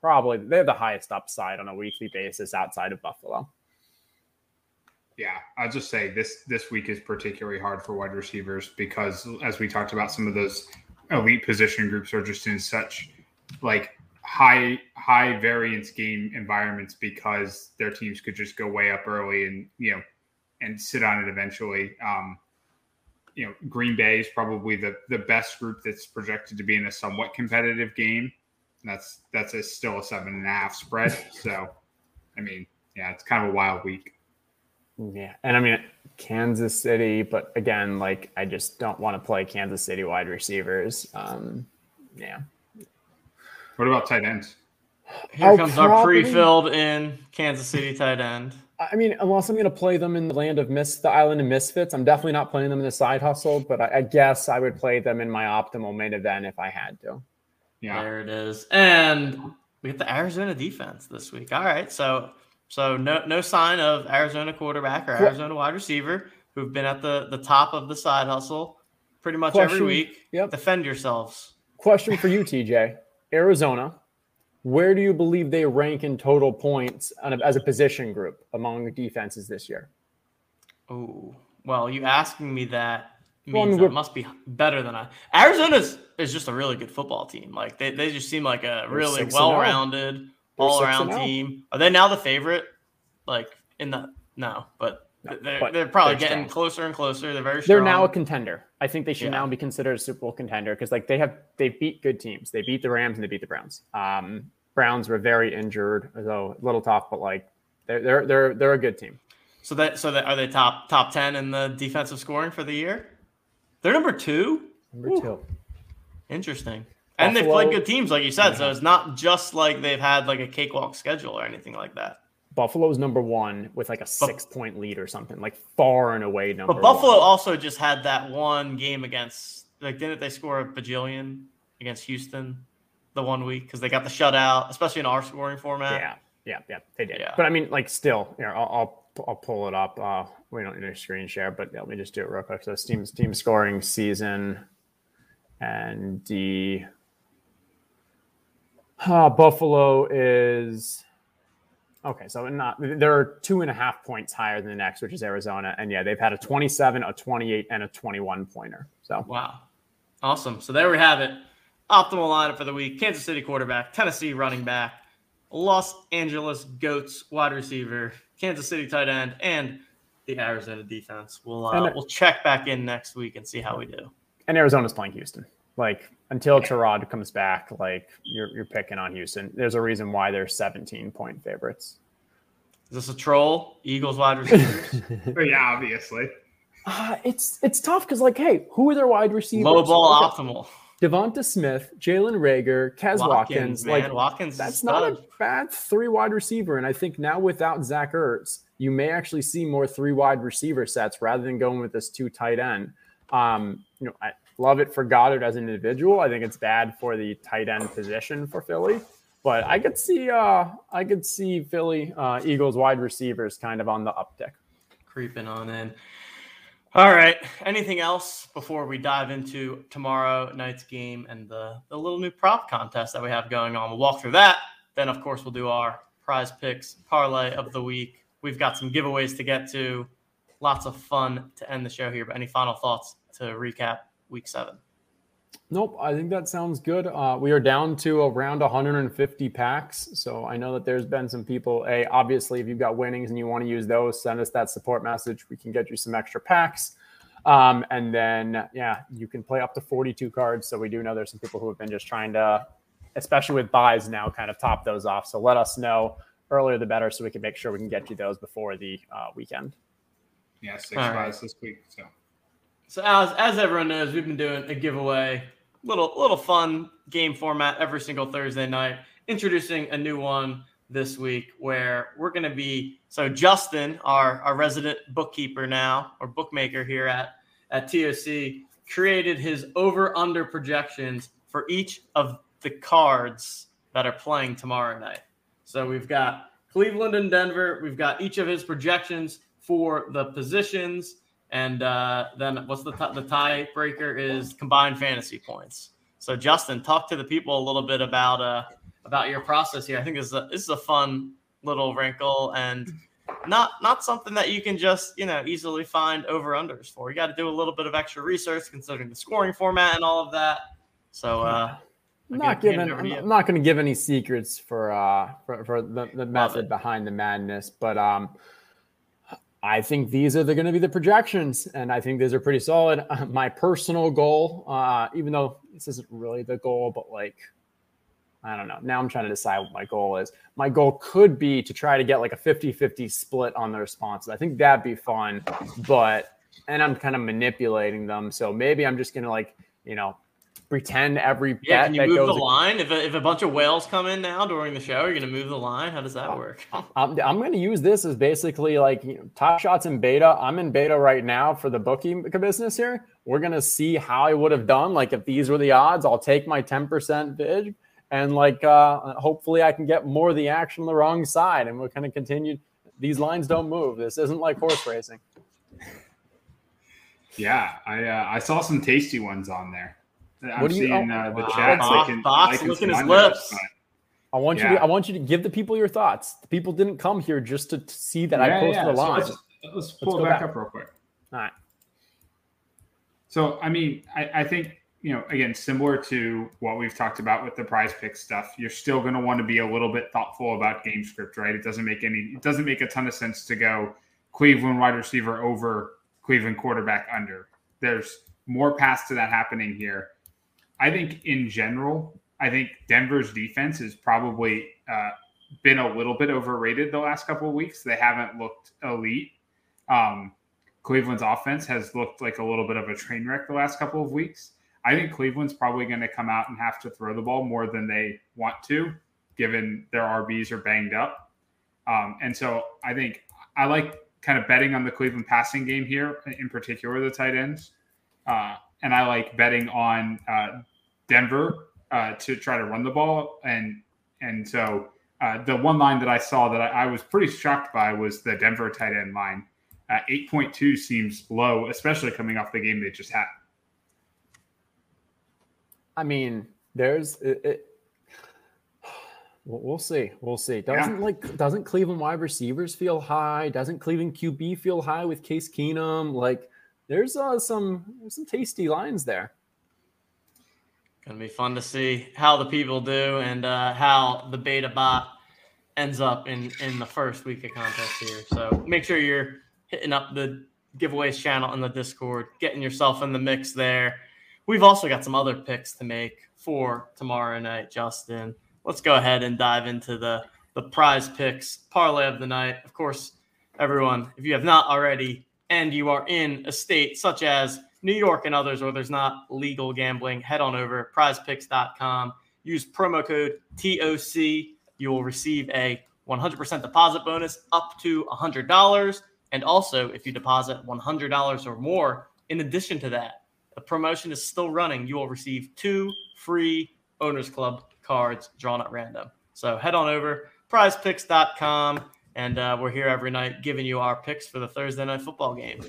probably they have the highest upside on a weekly basis outside of Buffalo. Yeah, I'll just say this this week is particularly hard for wide receivers because as we talked about, some of those elite position groups are just in such like high high variance game environments because their teams could just go way up early and you know and sit on it eventually. Um, you know, Green Bay is probably the the best group that's projected to be in a somewhat competitive game. That's that's a, still a seven and a half spread. So, I mean, yeah, it's kind of a wild week. Yeah, and I mean Kansas City, but again, like I just don't want to play Kansas City wide receivers. Um, yeah. What about tight ends? Here I'll comes probably... our pre-filled in Kansas City tight end. I mean, unless I'm going to play them in the land of mis, the island of misfits, I'm definitely not playing them in the side hustle. But I, I guess I would play them in my optimal main event if I had to. Yeah, there it is. And we get the Arizona defense this week. All right, so so no no sign of Arizona quarterback or Arizona wide receiver who've been at the the top of the side hustle pretty much Question, every week. Yep. Defend yourselves. Question for you, TJ. Arizona where do you believe they rank in total points as a position group among defenses this year? Oh, well, you asking me that means well, it must be better than I. Arizona's is just a really good football team. Like they, they just seem like a really oh. Well-rounded, all-around oh. team. Are they now the favorite? Like in the no, but no, they're, they're probably they're getting strong. closer and closer. They're very strong. They're now a contender. I think they should yeah. now be considered a Super Bowl contender because like they have they beat good teams. They beat the Rams and they beat the Browns. Um, Browns were very injured, so a little tough, but like they're they're they're they're a good team. So that so that are they top top ten in the defensive scoring for the year? They're number two. Number Ooh. two. Interesting. And they've played good teams, like you said. Yeah. So it's not just like they've had like a cakewalk schedule or anything like that. Buffalo's number one with like a six point lead or something, like far and away number. But Buffalo one. also just had that one game against, like, didn't they score a bajillion against Houston the one week because they got the shutout, especially in our scoring format. Yeah, yeah, yeah, they did. Yeah. But I mean, like, still, here, I'll, I'll I'll pull it up. Uh, we don't need a screen share, but let me just do it real quick. So, team team scoring season, and the uh, Buffalo is Okay, so not they're two and a half points higher than the next, which is Arizona, and yeah, they've had a 27, a 28, and a 21 pointer. So wow, awesome. So there we have it. Optimal lineup for the week: Kansas City quarterback, Tennessee running back, Los Angeles Goats wide receiver, Kansas City tight end, and the Arizona defense. We'll uh, we'll check back in next week and see how we do. And Arizona's playing Houston. Like until Tyrod comes back, like you're you're picking on Houston. There's a reason why they're 17 point favorites. Is this a troll? Eagles wide receivers? yeah, obviously. Uh, it's it's tough because like, hey, who are their wide receivers? Low ball optimal. Devonta Smith, Jalen Reagor, Quez Watkins. Watkins like Watkins that's not a bad three wide receiver. And I think now without Zach Ertz, you may actually see more three wide receiver sets rather than going with this two tight end. Um, you know, I, Love it for Goedert as an individual. I think it's bad for the tight end position for Philly. But I could see uh I could see Philly uh Eagles wide receivers kind of on the uptick. Creeping on in. All right. Anything else before we dive into tomorrow night's game and the, the little new prop contest that we have going on? We'll walk through that. Then, of course, we'll do our prize picks parlay of the week. We've got some giveaways to get to. Lots of fun to end the show here. But any final thoughts to recap week seven? Nope, I think that sounds good. Uh, we are down to around 150 packs. So I know that there's been some people. A, obviously, if you've got winnings and you want to use those, send us that support message. We can get you some extra packs. Um, and then, yeah, you can play up to 42 cards. So we do know there's some people who have been just trying to, especially with buys now, kind of top those off. So let us know earlier the better so we can make sure we can get you those before the uh, weekend. Yeah, six buys right. this week. So so as as everyone knows, we've been doing a giveaway, little little fun game format every single Thursday night. Introducing a new one this week where we're going to be so Justin, our our resident bookkeeper now or bookmaker here at at TOC, created his over under projections for each of the cards that are playing tomorrow night. So we've got Cleveland and Denver. We've got each of his projections for the positions and uh, then what's the t- the tiebreaker is combined fantasy points. So Justin, talk to the people a little bit about uh, about your process here. I think this is a, this is a fun little wrinkle and not not something that you can just you know easily find over unders for. You got to do a little bit of extra research considering the scoring format and all of that. So. Uh, I'm not giving. I'm not going to give any secrets for uh for, for the, the method behind the madness, but um, I think these are the, going to be the projections, and I think these are pretty solid. my personal goal, uh, even though this isn't really the goal, but like, I don't know. Now I'm trying to decide what my goal is. My goal could be to try to get like a 50 50 split on the responses. I think that'd be fun, but, and I'm kind of manipulating them. So maybe I'm just going to like, you know, pretend every yeah. Can you move the line if a, if a bunch of whales come in now during the show? You're going to move the line. How does that work? I'm, I'm going to use this as basically like you know, top shots in beta. I'm in beta right now for the booking business here. We're going to see how I would have done. Like if these were the odds, I'll take my 10% bid and like uh, hopefully I can get more of the action on the wrong side. And we're going to continue. These lines don't move. This isn't like horse racing. Yeah, I uh, I saw some tasty ones on there. I'm what do you, seeing oh, uh, the wow. chat. Box, liking, Box liking licking his lips. I want yeah. you to I want you to give the people your thoughts. The people didn't come here just to see that yeah, I posted yeah. a line. So let's, let's, pull let's it back, back, up real quick. All right. So I mean, I, I, think you know, again, similar to what we've talked about with the prize pick stuff, you're still going to want to be a little bit thoughtful about game script, right? It doesn't make any, it doesn't make a ton of sense to go Cleveland wide receiver over Cleveland quarterback under. There's more paths to that happening here. I think in general, I think Denver's defense has probably uh, been a little bit overrated the last couple of weeks. They haven't looked elite. Um, Cleveland's offense has looked like a little bit of a train wreck the last couple of weeks. I think Cleveland's probably going to come out and have to throw the ball more than they want to, given their RBs are banged up. Um, and so I think I like kind of betting on the Cleveland passing game here, in particular the tight ends. Uh, and I like betting on uh, Denver uh, to try to run the ball. And and so uh, the one line that I saw that I, I, was pretty shocked by was the Denver tight end line. Uh, 8.2 seems low, especially coming off the game they just had. I mean, there's it, it we'll see. We'll see. Doesn't yeah. like doesn't Cleveland wide receivers feel high? Doesn't Cleveland QB feel high with Case Keenum? Like there's uh, some there's some tasty lines there. Gonna be fun to see how the people do and uh, how the beta bot ends up in in the first week of contest here. So make sure you're hitting up the giveaways channel in the Discord, getting yourself in the mix there. We've also got some other picks to make for tomorrow night, Justin. Let's go ahead and dive into the the prize picks parlay of the night. Of course, everyone, if you have not already and you are in a state such as New York and others where there's not legal gambling, head on over prizepicks.com. Use promo code TOC. You will receive a 100% deposit bonus up to $100. And also, if you deposit $100 or more, in addition to that, the promotion is still running. You will receive two free Owners Club cards drawn at random. So head on over prizepicks.com. And uh, we're here every night giving you our picks for the Thursday night football game.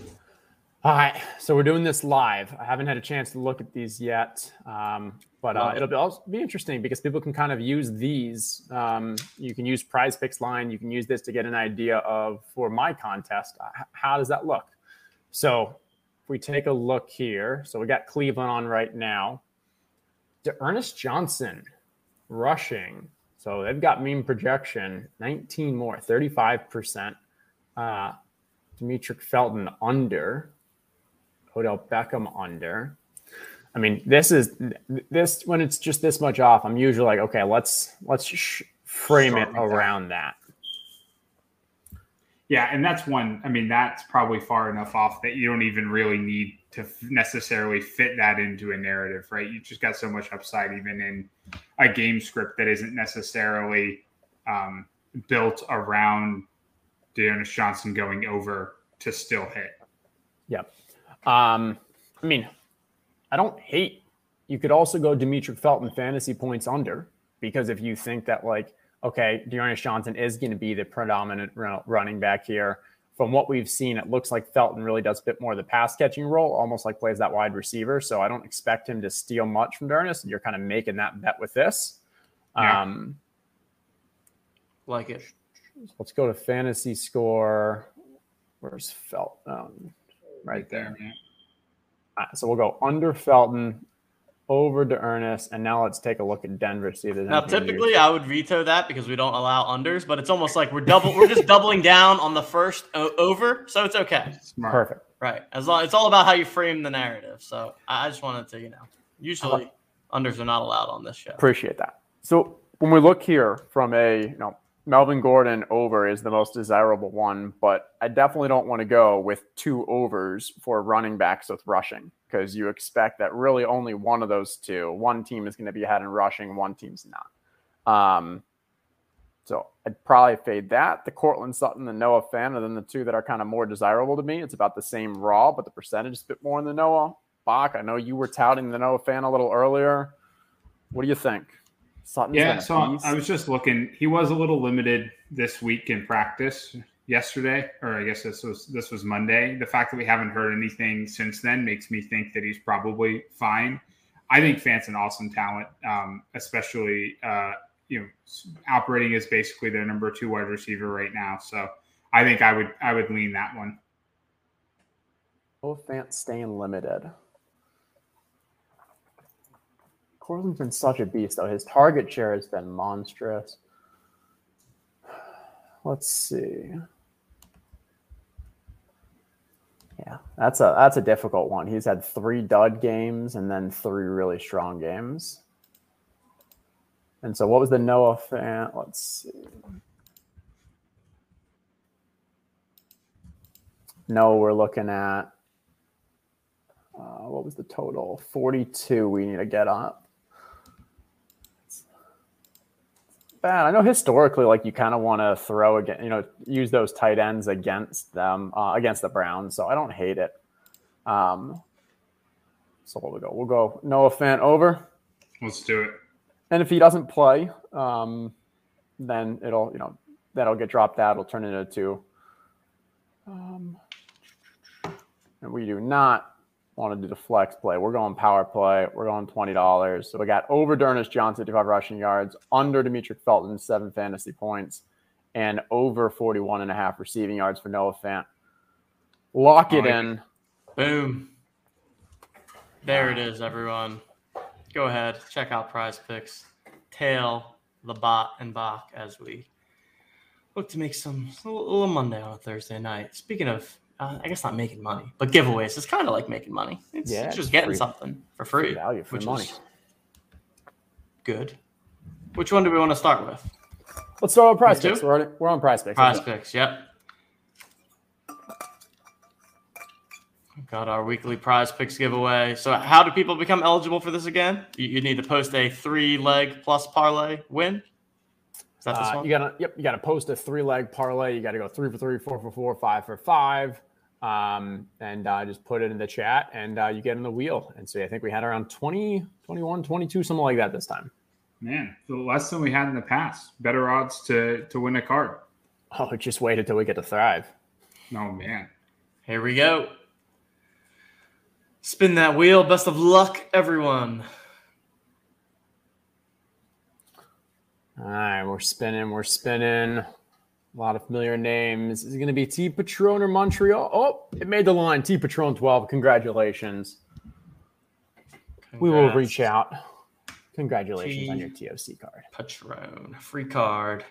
All right, so we're doing this live. I haven't had a chance to look at these yet, um, but uh, it'll be, also be interesting because people can kind of use these. Um, you can use Prize Picks line. You can use this to get an idea of for my contest. Uh, how does that look? So if we take a look here, so we got Cleveland on right now. Ernest Johnson rushing. So they've got mean projection 19 more, 35%. Uh, Demetric Felton under Odell Beckham under. I mean, this is this when it's just this much off. I'm usually like, okay, let's let's sh- frame it around that. Yeah, and that's one. I mean, that's probably far enough off that you don't even really need to necessarily fit that into a narrative, right? You just got so much upside, even in a game script that isn't necessarily um, built around D'Ernest Johnson going over to still hit. Yep. Um, I mean, I don't hate. You could also go Demetric Felton fantasy points under because if you think that like, okay, D'Ernest Johnson is going to be the predominant running back here. From what we've seen, it looks like Felton really does a bit more of the pass catching role, almost like plays that wide receiver. So I don't expect him to steal much from D'Ernest. You're kind of making that bet with this. Yeah. Um, like it. Let's go to fantasy score. Where's Felton? Right there. Right, uh, so we'll go under Felton, over D'Ernest, and now let's take a look at Denver. See if there's now. Typically, I would veto that because we don't allow unders, but it's almost like we're double. we're just doubling down on the first o- over, so it's okay. Smart. Perfect. Right. As long it's all about how you frame the narrative. So I just wanted to, you know, usually uh-huh. unders are not allowed on this show. Appreciate that. So when we look here from a you know Melvin Gordon over is the most desirable one, but I definitely don't want to go with two overs for running backs with rushing because you expect that really only one of those two, one team is going to be ahead in rushing, one team's not. Um, so I'd probably fade that. The Courtland Sutton, the Noah Fant, and then the two that are kind of more desirable to me. It's about the same raw, but the percentage is a bit more in the Noah. Bach, I know you were touting the Noah Fant a little earlier. What do you think? Sutton's yeah, so I was just looking. He was a little limited this week in practice yesterday, or I guess this was this was Monday. The fact that we haven't heard anything since then makes me think that he's probably fine. I think Fant's an awesome talent, um, especially uh, you know operating as basically their number two wide receiver right now. So I think I would I would lean that one. Oh, Fant staying limited. Courtland's been such a beast, though. His target share has been monstrous. Let's see. Yeah, that's a that's a difficult one. He's had three dud games and then three really strong games. And so, what was the Noah Fant? Let's see. No, we're looking at uh, what was the total? 42 we need to get up. Bad. I know historically, like you kind of want to throw again, you know, use those tight ends against them, uh, against the Browns. So I don't hate it. Um, so what we go? We'll go Noah Fant over. Let's do it. And if he doesn't play, um, then it'll, you know, that'll get dropped out. It'll turn into two. Um, and we do not want to do the flex play. We're going power play. We're going $20. So we got over D'Ernest Johnson, 55 rushing yards, under Demetric Felton, seven fantasy points, and over 41 and a half receiving yards for Noah Fant. Lock it in. Boom. There it is, everyone. Go ahead, check out prize picks. Tail the bot and Bach as we look to make some a little Monday on a Thursday night. Speaking of uh, I guess not making money, but giveaways is kind of like making money. It's, yeah, it's just getting free, something for free, value for money. Good. Which one do we want to start with? Let's start with prize picks. We're, already, we're on prize picks. Prize picks. Yep. Got our weekly prize picks giveaway. So, how do people become eligible for this again? You, you need to post a three leg plus parlay win. Is that this uh, one? You gotta, yep. You gotta post a three leg parlay. You gotta go three for three, four for four, five for five um, and uh, just put it in the chat and uh, you get in the wheel. And so I think we had around 20, 21, 22, something like that this time. Man, less than we had in the past. Better odds to to win a card. Oh, just wait until we get to thrive. Oh man. Here we go. Spin that wheel. Best of luck, everyone. All right, we're spinning, we're spinning. A lot of familiar names. Is it going to be T Patron or Montreal? Oh, it made the line. T Patron 12. Congratulations. Congrats. We will reach out. Congratulations T- on your TOC card. Patron. Free card.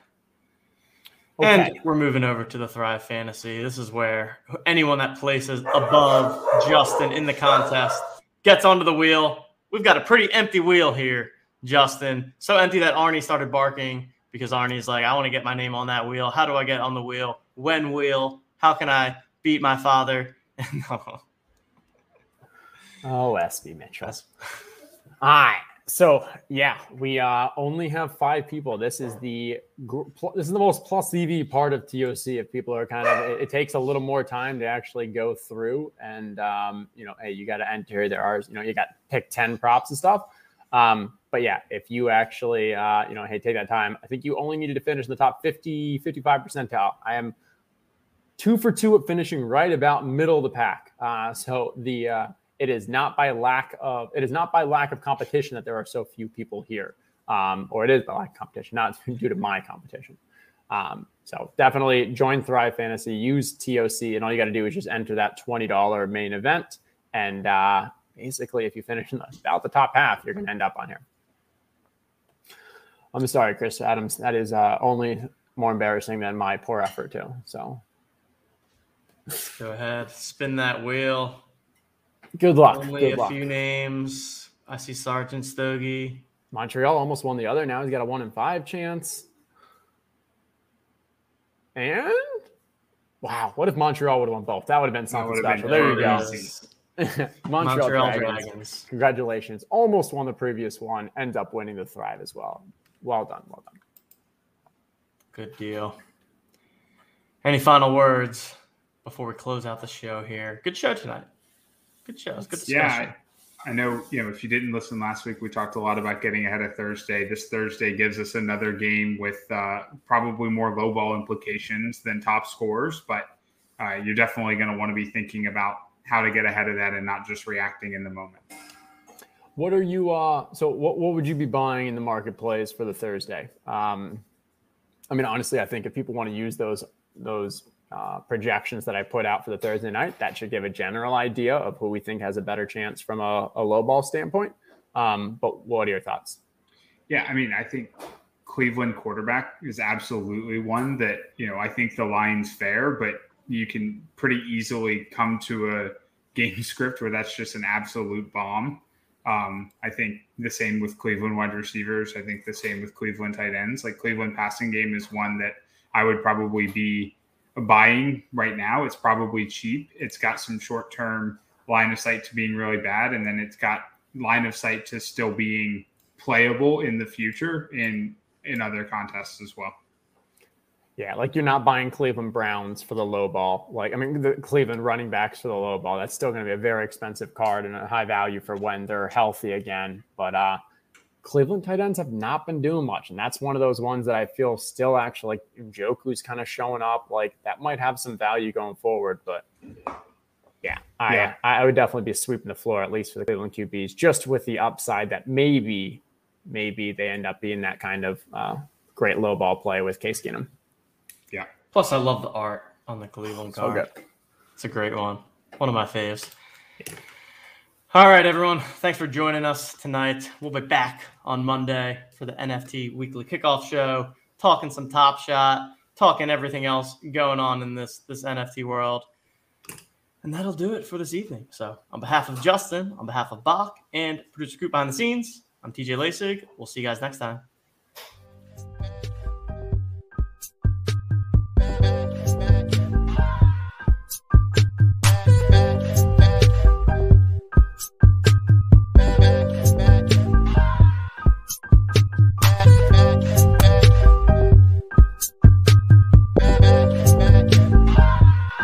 Okay. And we're moving over to the Thrive Fantasy. This is where anyone that places above Justin in the contest gets onto the wheel. We've got a pretty empty wheel here, Justin. So empty that Arnie started barking because Arnie's like, I want to get my name on that wheel. How do I get on the wheel? When wheel? How can I beat my father? oh, SB Mitchell. All right. So yeah, we uh, only have five people. This is the this is the most plus EV part of TOC. If people are kind of, it, it takes a little more time to actually go through, and um, you know, hey, you got to enter. There are, you know, you got pick ten props and stuff. Um, but yeah, if you actually, uh, you know, hey, take that time, I think you only needed to finish in the top 50, 55 percentile. I am two for two at finishing right about middle of the pack. Uh, so the, uh, it is not by lack of, it is not by lack of competition that there are so few people here. Um, or it is by lack of competition, not due to my competition. Um, so definitely join Thrive Fantasy, use TOC, and all you got to do is just enter that $20 main event. And, uh, basically, if you finish in the, about the top half, you're going to end up on here. I'm sorry, Chris Adams. That is uh, only more embarrassing than my poor effort too. So, go ahead, spin that wheel. Good luck. Only Good a luck. few names. I see Sergeant Stogie. Montreal almost won the other. Now he's got a one in five chance. And wow, what if Montreal would have won both? That would have been something special. Been there you go. Montreal, Montreal Dragons. Dragons. Congratulations. Almost won the previous one. End up winning the Thrive as well. Well done. Well done. Good deal. Any final words before we close out the show here? Good show tonight. Good show. Good discussion. Yeah. I know, you know, if you didn't listen last week, we talked a lot about getting ahead of Thursday. This Thursday gives us another game with uh, probably more low ball implications than top scores, but uh, you're definitely going to want to be thinking about how to get ahead of that and not just reacting in the moment. What are you? Uh, so what what would you be buying in the marketplace for the Thursday? Um, I mean, honestly, I think if people want to use those those uh, projections that I put out for the Thursday night, that should give a general idea of who we think has a better chance from a, a low ball standpoint. Um, but what are your thoughts? Yeah, I mean, I think Cleveland quarterback is absolutely one that you know I think the line's fair, but you can pretty easily come to a game script where that's just an absolute bomb. Um, I think the same with Cleveland wide receivers. I think the same with Cleveland tight ends. Like Cleveland passing game is one that I would probably be buying right now. It's probably cheap. It's got some short term line of sight to being really bad, and then it's got line of sight to still being playable in the future in in other contests as well. Yeah, like you're not buying Cleveland Browns for the low ball. Like, I mean, the Cleveland running backs for the low ball. That's still going to be a very expensive card and a high value for when they're healthy again. But uh, Cleveland tight ends have not been doing much. And that's one of those ones that I feel still actually like Njoku's kind of showing up. Like, that might have some value going forward. But yeah, I, yeah. I would definitely be sweeping the floor, at least for the Cleveland QBs, just with the upside that maybe, maybe they end up being that kind of uh, great low ball play with Case Keenum. Plus, I love the art on the Cleveland card. So it's a great one. One of my faves. All right, everyone. Thanks for joining us tonight. We'll be back on Monday for the NFT weekly kickoff show, talking some Top Shot, talking everything else going on in this this NFT world. And that'll do it for this evening. So, on behalf of Justin, on behalf of Bach, and producer group behind the scenes, I'm TJ Lasig. We'll see you guys next time.